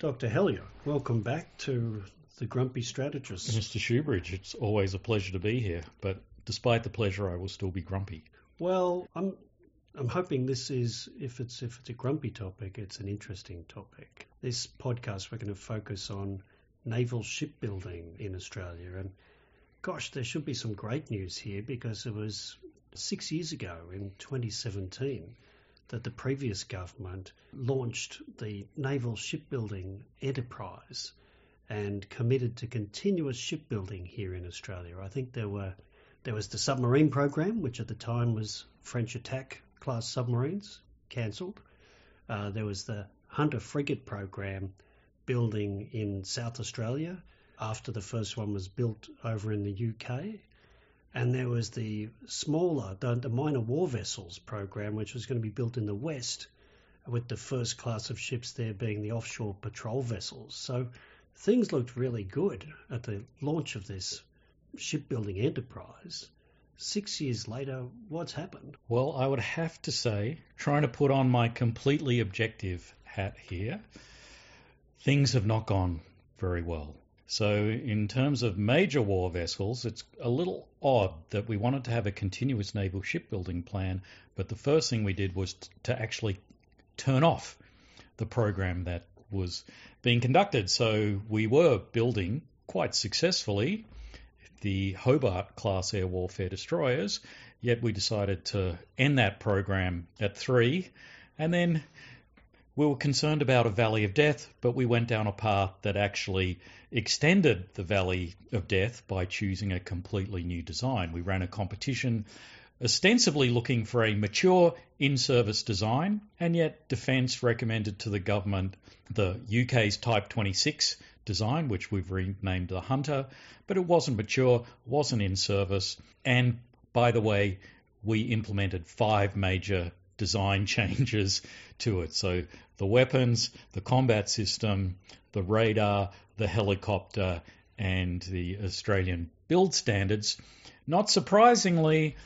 Dr. Hellyer, welcome back to the Grumpy Strategist. Mr. Shoebridge, it's always a pleasure to be here, but despite the pleasure, I will still be grumpy. Well, I'm I'm hoping this is if it's if it's a grumpy topic, it's an interesting topic. This podcast we're going to focus on naval shipbuilding in Australia and gosh, there should be some great news here because it was 6 years ago in 2017 that the previous government launched the Naval Shipbuilding Enterprise and committed to continuous shipbuilding here in Australia. I think there were there was the submarine program, which at the time was French attack class submarines, cancelled. Uh, there was the Hunter frigate program building in South Australia after the first one was built over in the UK. And there was the smaller, the, the minor war vessels program, which was going to be built in the West, with the first class of ships there being the offshore patrol vessels. So things looked really good at the launch of this shipbuilding enterprise. Six years later, what's happened? Well, I would have to say, trying to put on my completely objective hat here, things have not gone very well. So, in terms of major war vessels, it's a little odd that we wanted to have a continuous naval shipbuilding plan, but the first thing we did was to actually turn off the program that was being conducted. So, we were building quite successfully the Hobart class air warfare destroyers, yet we decided to end that program at three and then we were concerned about a valley of death, but we went down a path that actually extended the valley of death by choosing a completely new design. We ran a competition ostensibly looking for a mature in service design, and yet Defence recommended to the government the UK's Type 26 design, which we've renamed the Hunter, but it wasn't mature, wasn't in service, and by the way, we implemented five major design changes to it. So the weapons, the combat system, the radar, the helicopter, and the Australian build standards. Not surprisingly,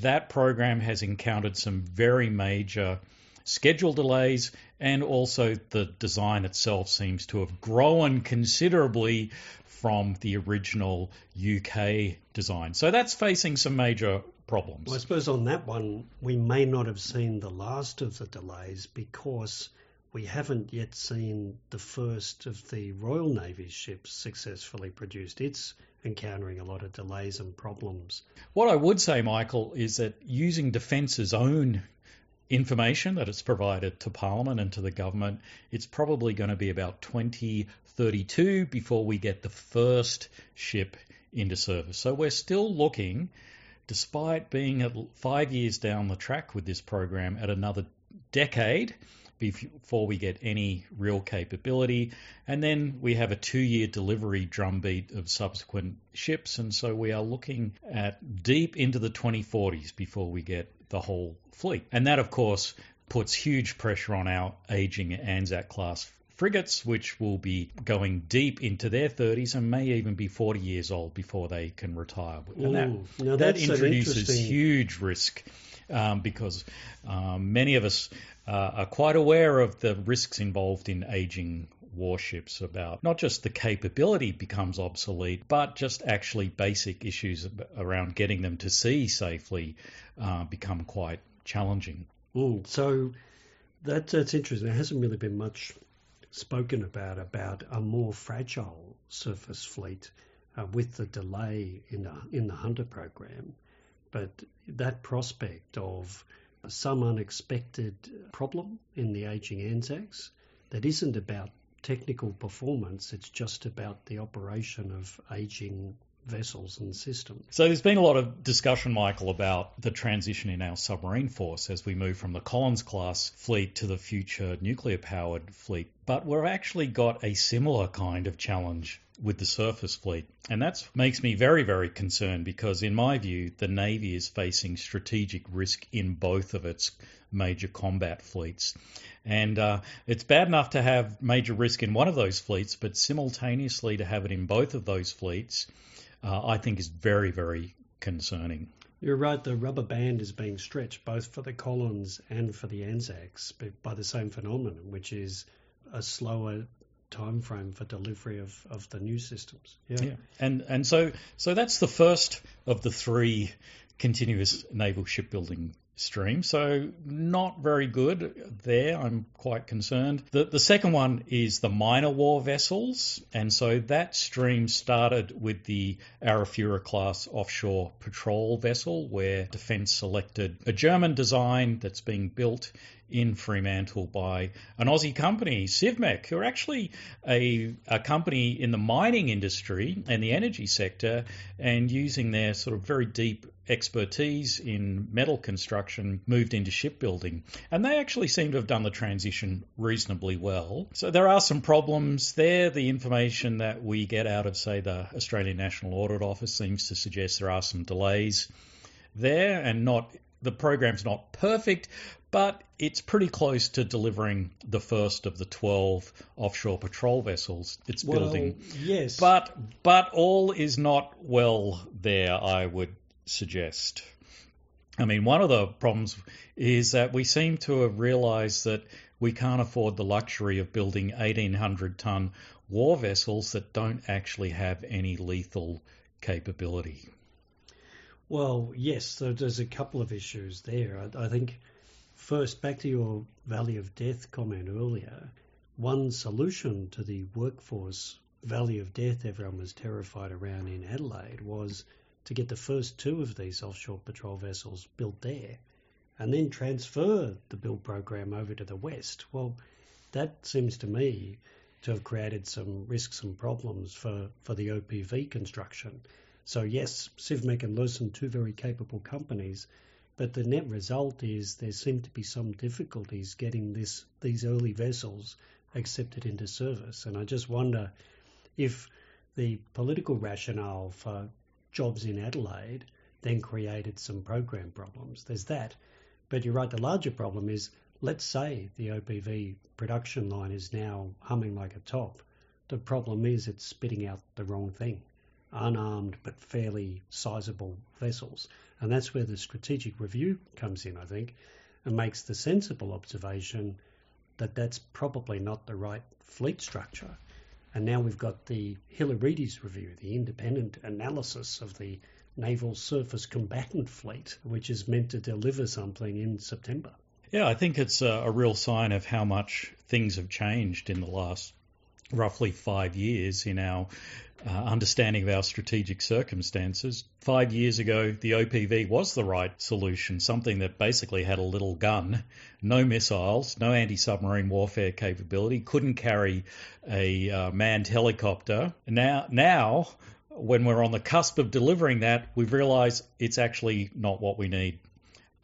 that program has encountered some very major schedule delays, and also the design itself seems to have grown considerably from the original UK design. So that's facing some major problems. Well, I suppose on that one, we may not have seen the last of the delays because we haven't yet seen the first of the Royal Navy's ships successfully produced. It's encountering a lot of delays and problems. What I would say, Michael, is that using Defence's own information that it's provided to Parliament and to the government, it's probably going to be about 2032 before we get the first ship into service. So we're still looking despite being five years down the track with this program, at another decade before we get any real capability. And then we have a two year delivery drumbeat of subsequent ships. And so we are looking at deep into the 2040s before we get the whole fleet. And that, of course, puts huge pressure on our aging Anzac class frigates, which will be going deep into their 30s and may even be 40 years old before they can retire. And that, that introduces huge risk um, because um, many of us uh, are quite aware of the risks involved in aging warships about not just the capability becomes obsolete, but just actually basic issues around getting them to sea safely uh, become quite challenging. Mm, so that, that's interesting. There hasn't really been much spoken about about a more fragile surface fleet uh, with the delay in the in the Hunter program, but that prospect of some unexpected problem in the aging Anzacs that isn't about technical performance, it's just about the operation of aging vessels and systems. So there's been a lot of discussion, Michael, about the transition in our submarine force as we move from the Collins class fleet to the future nuclear powered fleet. But we've actually got a similar kind of challenge with the surface fleet. And that makes me very, very concerned because, in my view, the Navy is facing strategic risk in both of its major combat fleets. And uh, it's bad enough to have major risk in one of those fleets, but simultaneously to have it in both of those fleets uh, I think is very, very concerning. You're right, the rubber band is being stretched both for the Collins and for the Anzacs by the same phenomenon, which is a slower time frame for delivery of, of the new systems. Yeah. yeah. And and so so that's the first of the three continuous naval shipbuilding stream. So not very good there. I'm quite concerned. The, the second one is the minor war vessels. And so that stream started with the Arafura class offshore patrol vessel where Defence selected a German design that's being built in Fremantle by an Aussie company, Civmec, who are actually a, a company in the mining industry and the energy sector and using their sort of very deep expertise in metal construction moved into shipbuilding. And they actually seem to have done the transition reasonably well. So there are some problems there. The information that we get out of, say, the Australian National Audit Office seems to suggest there are some delays there and not the program's not perfect, but it's pretty close to delivering the first of the 12 offshore patrol vessels it's well, building. Yes. But but all is not well there, I would suggest. I mean, one of the problems is that we seem to have realized that we can't afford the luxury of building 1800 ton war vessels that don't actually have any lethal capability. Well, yes, so there's a couple of issues there. I, I think First, back to your valley of death comment earlier. One solution to the workforce valley of death everyone was terrified around in Adelaide was to get the first two of these offshore patrol vessels built there and then transfer the build program over to the west. Well, that seems to me to have created some risks and problems for, for the OPV construction. So, yes, Civmec and Luerssen, two very capable companies, but the net result is there seem to be some difficulties getting this these early vessels accepted into service. And I just wonder if the political rationale for jobs in Adelaide then created some program problems. There's that. But you're right, the larger problem is let's say the OPV production line is now humming like a top. The problem is it's spitting out the wrong thing unarmed but fairly sizable vessels. And that's where the strategic review comes in, I think, and makes the sensible observation that that's probably not the right fleet structure. And now we've got the Hilarides review, the independent analysis of the naval surface combatant fleet, which is meant to deliver something in September. Yeah, I think it's a, a real sign of how much things have changed in the last roughly five years in our uh, understanding of our strategic circumstances. Five years ago, the OPV was the right solution, something that basically had a little gun, no missiles, no anti submarine warfare capability, couldn't carry a uh, manned helicopter. Now, now, when we're on the cusp of delivering that, we've realised it's actually not what we need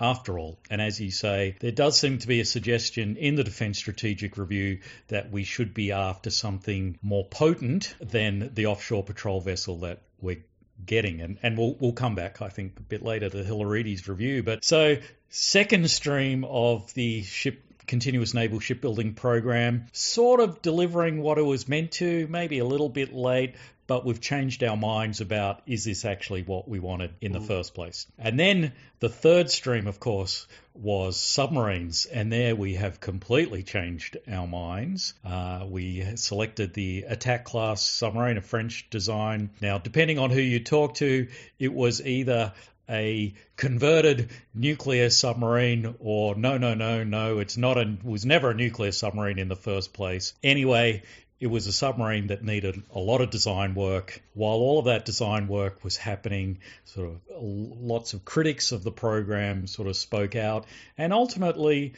after all. And as you say, there does seem to be a suggestion in the Defence Strategic Review that we should be after something more potent than the offshore patrol vessel that we're getting. And, and we'll, we'll come back, I think, a bit later to Hilarides review. But so, second stream of the ship continuous naval shipbuilding program, sort of delivering what it was meant to, maybe a little bit late, but we've changed our minds about is this actually what we wanted in the mm. first place? And then the third stream, of course, was submarines, and there we have completely changed our minds. Uh, we selected the attack class submarine, a French design. Now, depending on who you talk to, it was either a converted nuclear submarine or no no no no it's not a was never a nuclear submarine in the first place anyway it was a submarine that needed a lot of design work. While all of that design work was happening, sort of lots of critics of the program sort of spoke out, and ultimately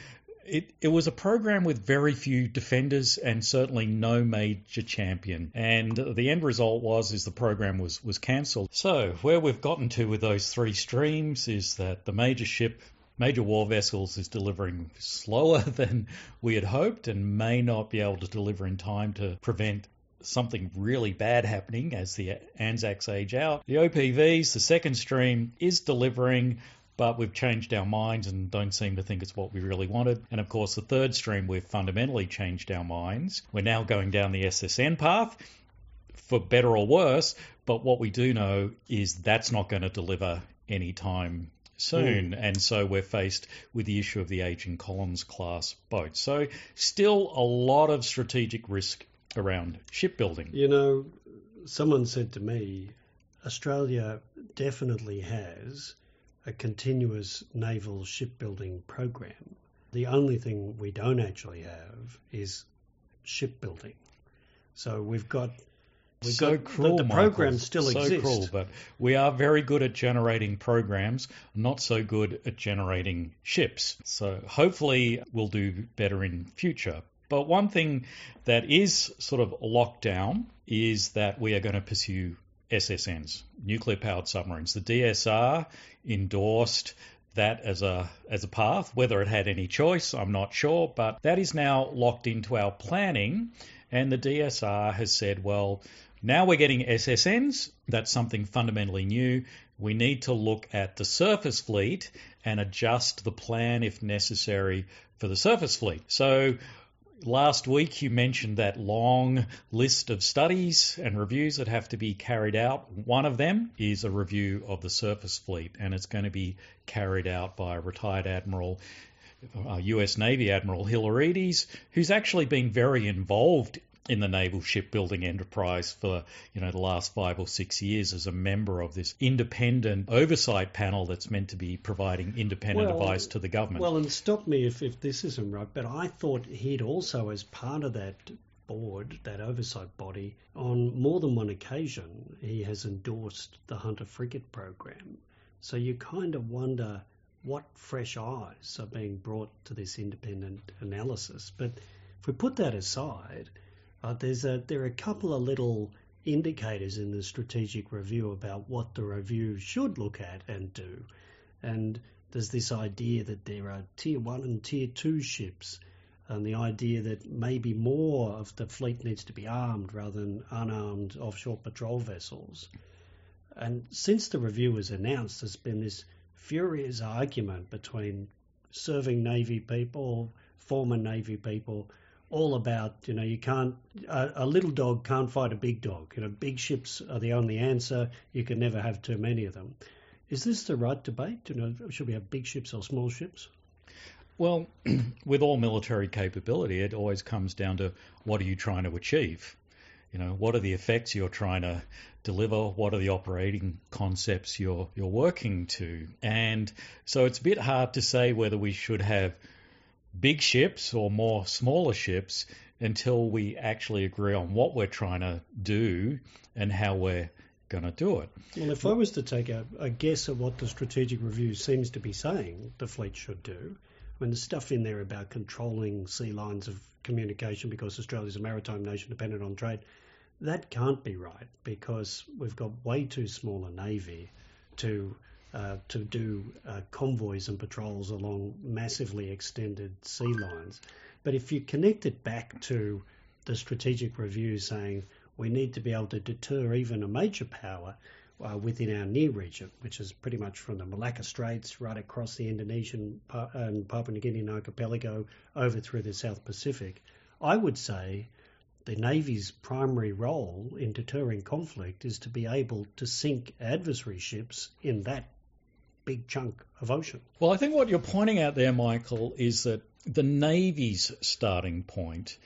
it, it was a program with very few defenders and certainly no major champion. And the end result was is the program was was cancelled. So where we've gotten to with those three streams is that the major ship Major War Vessels is delivering slower than we had hoped and may not be able to deliver in time to prevent something really bad happening as the Anzacs age out. The OPVs, the second stream, is delivering, but we've changed our minds and don't seem to think it's what we really wanted. And of course, the third stream, we've fundamentally changed our minds. We're now going down the SSN path for better or worse, but what we do know is that's not going to deliver any time soon. Mm. And so we're faced with the issue of the aging Collins class boat. So still a lot of strategic risk around shipbuilding. You know, someone said to me, Australia definitely has a continuous naval shipbuilding program. The only thing we don't actually have is shipbuilding. So we've got We've so got, cruel, the, the Michael. still so exist. cruel, but we are very good at generating programs, not so good at generating ships. So hopefully we'll do better in future. But one thing that is sort of locked down is that we are going to pursue SSNs, nuclear powered submarines. The DSR endorsed that as a as a path. Whether it had any choice, I'm not sure, but that is now locked into our planning. And the DSR has said, well, now we're getting SSNs. That's something fundamentally new. We need to look at the surface fleet and adjust the plan if necessary for the surface fleet. So last week you mentioned that long list of studies and reviews that have to be carried out. One of them is a review of the surface fleet, and it's going to be carried out by retired Admiral. Uh, US Navy Admiral Hilarides, who's actually been very involved in the naval shipbuilding enterprise for you know the last five or six years as a member of this independent oversight panel that's meant to be providing independent Well, advice to the government. Well, and stop me if, if this isn't right, but I thought he'd also, as part of that board, that oversight body, on more than one occasion, he has endorsed the Hunter Frigate program. So you kind of wonder what fresh eyes are being brought to this independent analysis. But if we put that aside, uh, there's a there are a couple of little indicators in the strategic review about what the review should look at and do. And there's this idea that there are tier one and tier two ships, and the idea that maybe more of the fleet needs to be armed rather than unarmed offshore patrol vessels. And since the review was announced, there's been this furious argument between serving Navy people, former Navy people, all about you know you can't a, a, little dog can't fight a big dog. You know, big ships are the only answer. You can never have too many of them. Is this the right debate? You know, should we have big ships or small ships? Well, with all military capability, it always comes down to what are you trying to achieve? You know, what are the effects you're trying to deliver? What are the operating concepts you're you're working to? And so it's a bit hard to say whether we should have big ships or more smaller ships until we actually agree on what we're trying to do and how we're going to do it. Well, if I was to take a, a, guess at what the strategic review seems to be saying the fleet should do, I mean, there's stuff in there about controlling sea lines of communication because Australia's a maritime nation dependent on trade. That can't be right because we've got way too small a navy to uh, to do uh, convoys and patrols along massively extended sea lines. But if you connect it back to the strategic review saying we need to be able to deter even a major power uh, within our near region, which is pretty much from the Malacca Straits right across the Indonesian and Papua New Guinean archipelago over through the South Pacific, I would say the Navy's primary role in deterring conflict is to be able to sink adversary ships in that big chunk of ocean. Well, I think what you're pointing out there, Michael, is that the Navy's starting point,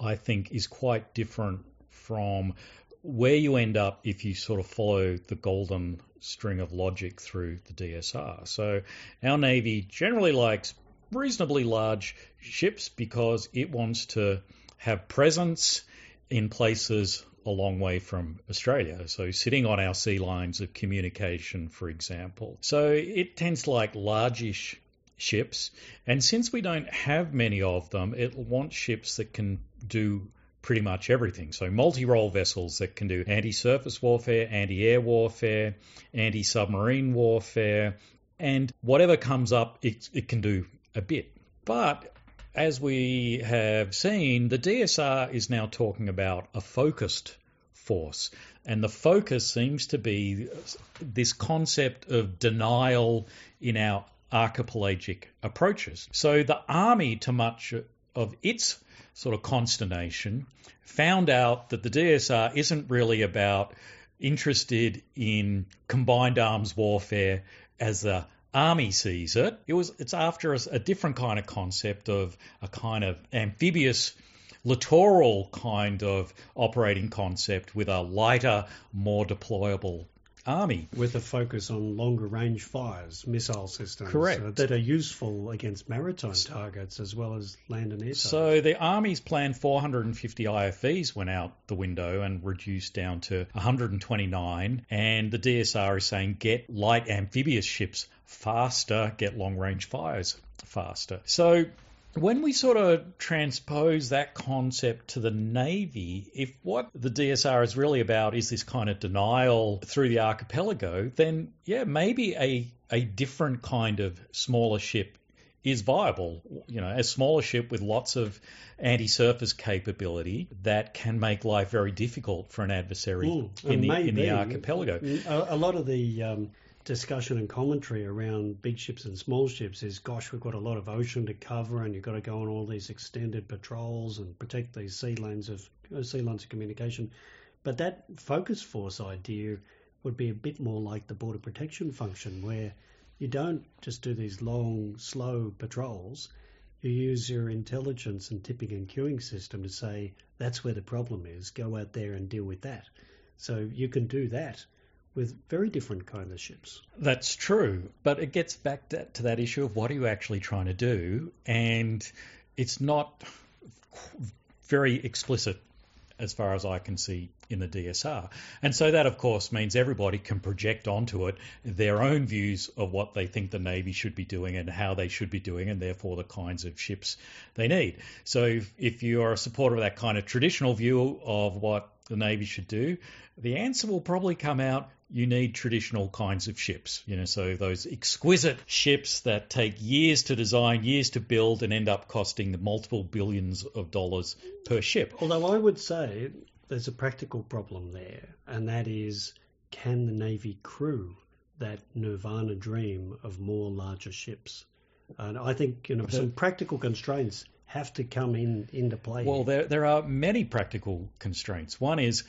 I think, is quite different from where you end up if you sort of follow the golden string of logic through the DSR. So our Navy generally likes reasonably large ships because it wants to have presence in places a long way from Australia. So, sitting on our sea lines of communication, for example. So, it tends to like largish ships. And since we don't have many of them, it wants ships that can do pretty much everything. So, multi role vessels that can do anti surface warfare, anti air warfare, anti submarine warfare, and whatever comes up, it, it can do a bit. But as we have seen, the DSR is now talking about a focused force. And the focus seems to be this concept of denial in our archipelagic approaches. So the army, to much of its sort of consternation, found out that the DSR isn't really about interested in combined arms warfare as a army sees it. It was it's after a, a different kind of concept of a kind of amphibious littoral kind of operating concept with a lighter, more deployable army. With a focus on longer range fires, missile systems. Correct. uh, that are useful against maritime targets as well as land and air targets. So the Army's planned 450 IFVs went out the window and reduced down to 129. And the DSR is saying get light amphibious ships faster, get long range fires faster. So when we sort of transpose that concept to the Navy, if what the DSR is really about is this kind of denial through the archipelago, then yeah, maybe a, a different kind of smaller ship is viable. You know, a smaller ship with lots of anti-surface capability that can make life very difficult for an adversary Mm, in the in the archipelago. A, a lot of the um, discussion and commentary around big ships and small ships is, gosh, we've got a lot of ocean to cover, and you've got to go on all these extended patrols and protect these sea lanes of uh, sea lines of communication. But that focus force idea would be a bit more like the border protection function, where you don't just do these long, slow patrols. You use your intelligence and tipping and cueing system to say that's where the problem is. Go out there and deal with that. So you can do that with very different kind of ships. That's true, but it gets back to, to that issue of what are you actually trying to do, and it's not very explicit as far as I can see in the DSR. And so that, of course, means everybody can project onto it their own views of what they think the Navy should be doing and how they should be doing, and therefore the kinds of ships they need. So if, if you are a supporter of that kind of traditional view of what the Navy should do, the answer will probably come out you need traditional kinds of ships. You know, so those exquisite ships that take years to design, years to build, and end up costing multiple billions of dollars per ship. Although I would say there's a practical problem there, and that is can the Navy crew that nirvana dream of more larger ships? And I think you know some practical constraints have to come in into play. Well, there there are many practical constraints. One is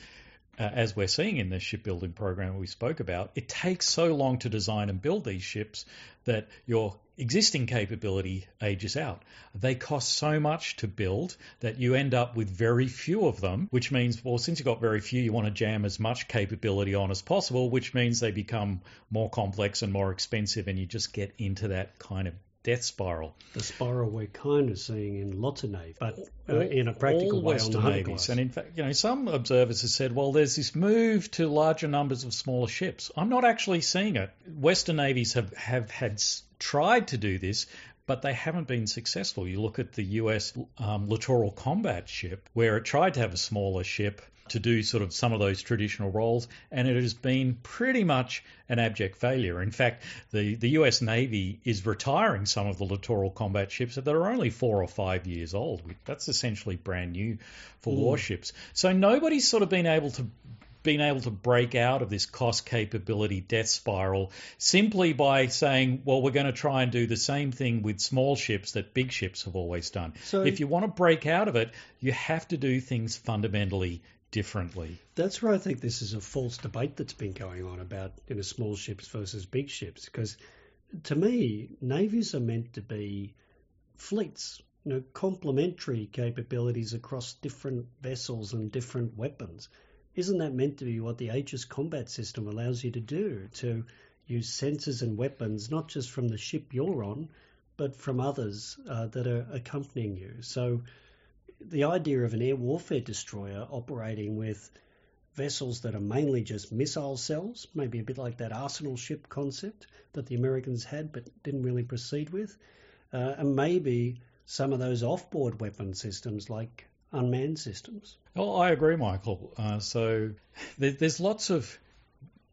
uh, as we're seeing in the shipbuilding program we spoke about, it takes so long to design and build these ships that your existing capability ages out. They cost so much to build that you end up with very few of them, which means, well, since you've got very few, you want to jam as much capability on as possible, which means they become more complex and more expensive, and you just get into that kind of death spiral. the spiral we're kind of seeing in lots of navies, but uh, in a practical way on Western the Hunter navies. And in fact, you know, some observers have said, well, there's this move to larger numbers of smaller ships. I'm not actually seeing it. Western navies have, have had tried to do this, but they haven't been successful. You look at the US um, littoral combat ship, where it tried to have a smaller ship to do sort of some of those traditional roles, and it has been pretty much an abject failure. In fact, the, the US Navy is retiring some of the littoral combat ships that are only four or five years old. That's essentially brand new for hmm. warships. So nobody's sort of been able to been able to break out of this cost capability death spiral simply by saying, well, we're going to try and do the same thing with small ships that big ships have always done. So- if you want to break out of it, you have to do things fundamentally differently. That's where I think this is a false debate that's been going on about you know small ships versus big ships. Because to me, navies are meant to be fleets, you know, complementary capabilities across different vessels and different weapons. Isn't that meant to be what the Aegis combat system allows you to do? To use sensors and weapons not just from the ship you're on, but from others uh, that are accompanying you. So the idea of an air warfare destroyer operating with vessels that are mainly just missile cells, maybe a bit like that arsenal ship concept that the Americans had but didn't really proceed with, uh, and maybe some of those off-board weapon systems like unmanned systems. Oh, I agree, Michael. Uh, so there, there's lots of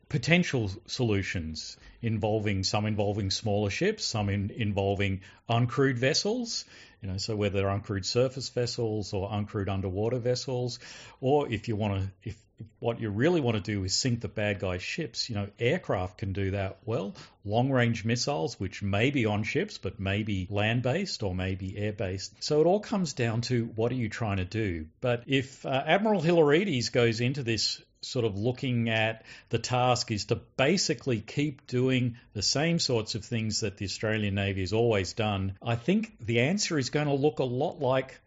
potential solutions involving some involving smaller ships, some in, involving uncrewed vessels. You know, so whether they're uncrewed surface vessels or uncrewed underwater vessels, or if you want to, if, if what you really want to do is sink the bad guys' ships, you know, aircraft can do that well. Long range missiles, which may be on ships, but maybe land based or maybe air based. So it all comes down to what are you trying to do. But if uh, Admiral Hilarides goes into this sort of looking at the task is to basically keep doing the same sorts of things that the Australian Navy has always done, I think the answer is going to look a lot like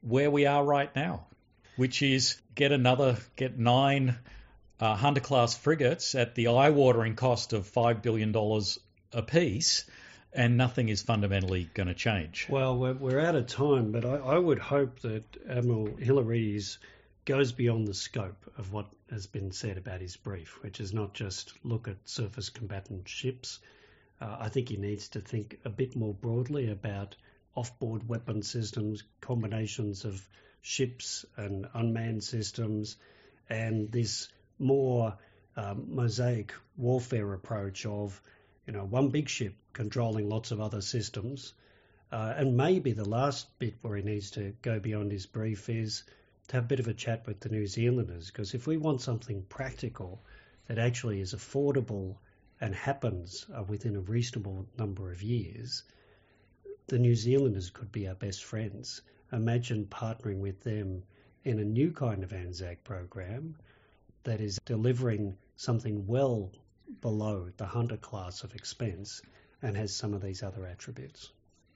where we are right now, which is get another, get nine uh, Hunter class frigates at the eye watering cost of $5 billion apiece, and nothing is fundamentally going to change. Well, we're, we're out of time, but I, I would hope that Admiral Hilarides goes beyond the scope of what has been said about his brief, which is not just look at surface combatant ships. Uh, I think he needs to think a bit more broadly about off-board weapon systems, combinations of ships and unmanned systems, and this more um, mosaic warfare approach of, you know, one big ship controlling lots of other systems. Uh, and maybe the last bit where he needs to go beyond his brief is to have a bit of a chat with the New Zealanders, because if we want something practical that actually is affordable and happens uh, within a reasonable number of years, the New Zealanders could be our best friends. Imagine partnering with them in a new kind of ANZAC program that is delivering something well below the Hunter class of expense and has some of these other attributes?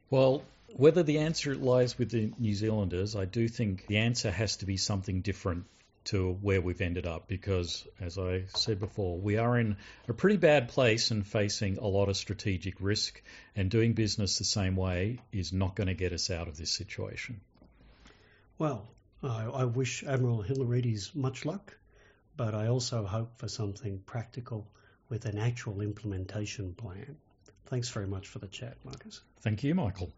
Well, whether the answer lies with the New Zealanders, I do think the answer has to be something different to where we've ended up because, as I said before, we are in a pretty bad place and facing a lot of strategic risk, and doing business the same way is not going to get us out of this situation. Well, I, I wish Admiral Hilarides much luck but I also hope for something practical with an actual implementation plan. Thanks very much for the chat, Marcus. Thank you, Michael.